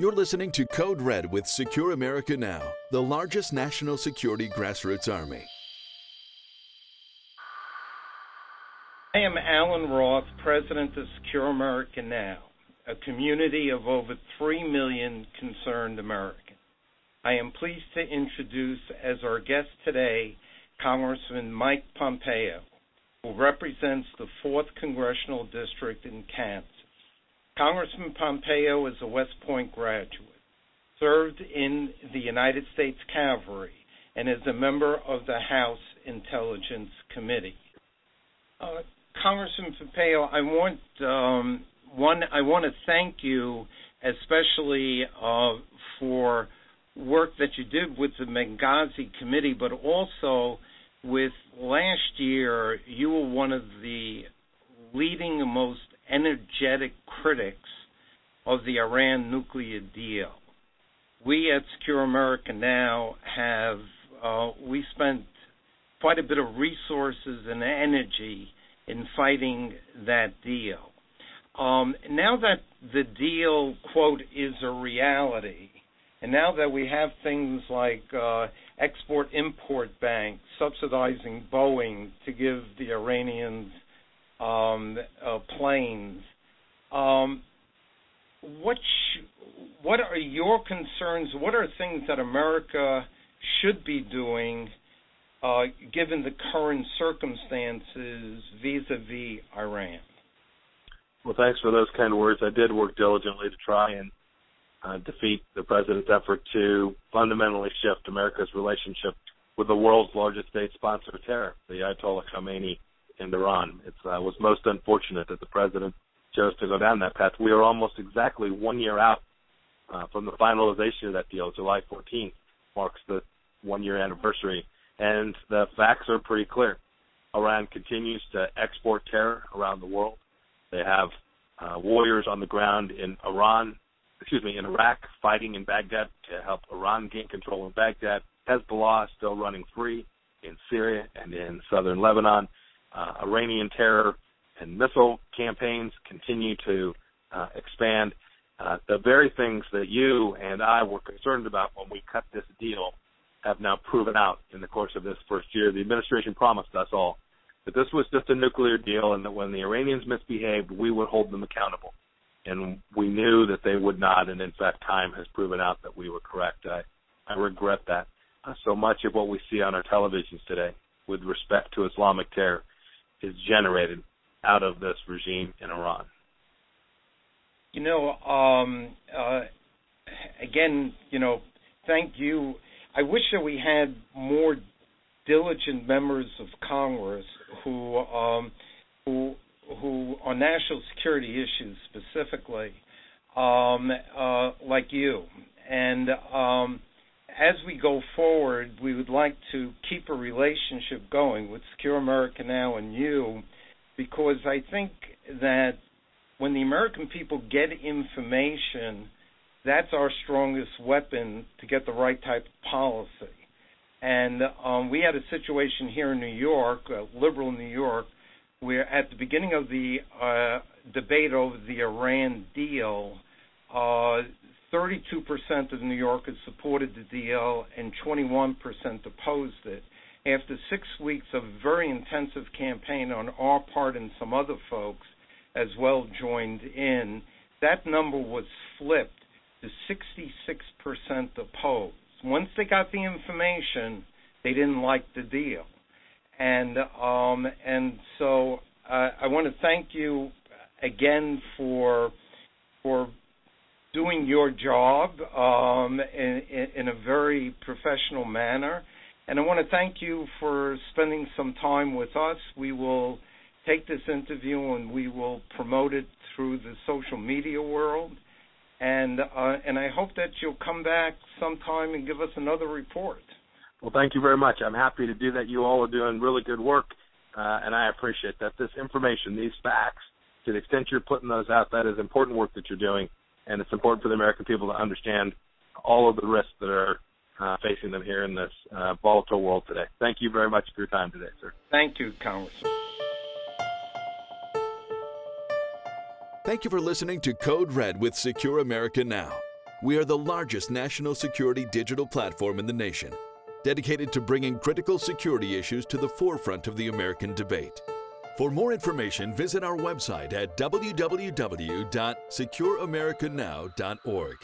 You're listening to Code Red with Secure America Now, the largest national security grassroots army. I am Allen Roth, President of Secure America Now, a community of over 3 million concerned Americans. I am pleased to introduce as our guest today Congressman Mike Pompeo, who represents the 4th Congressional District in Kansas. Congressman Pompeo is a West Point graduate, served in the United States Cavalry, and is a member of the House Intelligence Committee. Uh, Congressman Pompeo, I want um, one. I want to thank you, especially uh, for work that you did with the Benghazi Committee, but also with last year. You were one of the leading and most energetic critics of the Iran nuclear deal. We at Secure America Now have uh, we spent quite a bit of resources and energy in fighting that deal. Um, now that the deal, quote, is a reality, and now that we have things like uh, export import banks subsidizing Boeing to give the Iranians um, uh, planes. Um, what sh- what are your concerns? What are things that America should be doing, uh, given the current circumstances vis-a-vis Iran? Well, thanks for those kind words. I did work diligently to try and uh, defeat the president's effort to fundamentally shift America's relationship with the world's largest state sponsor of terror, the Ayatollah Khomeini in Iran. It uh, was most unfortunate that the president chose to go down that path. We are almost exactly one year out uh, from the finalization of that deal. July 14th marks the one year anniversary, and the facts are pretty clear. Iran continues to export terror around the world. They have uh, warriors on the ground in Iran, excuse me, in Iraq, fighting in Baghdad to help Iran gain control in Baghdad. Hezbollah still running free in Syria and in southern Lebanon uh, Iranian terror and missile campaigns continue to uh, expand. Uh, the very things that you and I were concerned about when we cut this deal have now proven out in the course of this first year. The administration promised us all that this was just a nuclear deal and that when the Iranians misbehaved, we would hold them accountable. And we knew that they would not, and in fact, time has proven out that we were correct. I, I regret that. Uh, so much of what we see on our televisions today with respect to Islamic terror is generated out of this regime in Iran? You know, um, uh, again, you know, thank you. I wish that we had more diligent members of Congress who um, who who on national security issues specifically, um, uh, like you, and um, as we go forward, we would like to keep a relationship going with Secure America Now and you because I think that when the American people get information, that's our strongest weapon to get the right type of policy. And um, we had a situation here in New York, uh, liberal New York, where at the beginning of the uh, debate over the Iran deal, uh, 32% of New Yorkers supported the deal and 21% opposed it. After six weeks of very intensive campaign on our part and some other folks as well joined in, that number was flipped to 66% opposed. Once they got the information, they didn't like the deal. And um, and so uh, I want to thank you again for for doing your job um, in, in, a very professional manner. And I want to thank you for spending some time with us. We will take this interview and we will promote it through the social media world. And uh, and I hope that you'll come back sometime and give us another report. Well, thank you very much. I'm happy to do that. You all are doing really good work, uh, and I appreciate that. This information, these facts, to the extent you're putting those out, that is important work that you're doing and it's important for the American people to understand all of the risks that are uh, facing them here in this uh, volatile world today. Thank you very much for your time today, sir. Thank you, Congressman. Thank you for listening to Code Red with Secure America Now. We are the largest national security digital platform in the nation, dedicated to bringing critical security issues to the forefront of the American debate. For more information, visit our website at www.secureamericanow.org.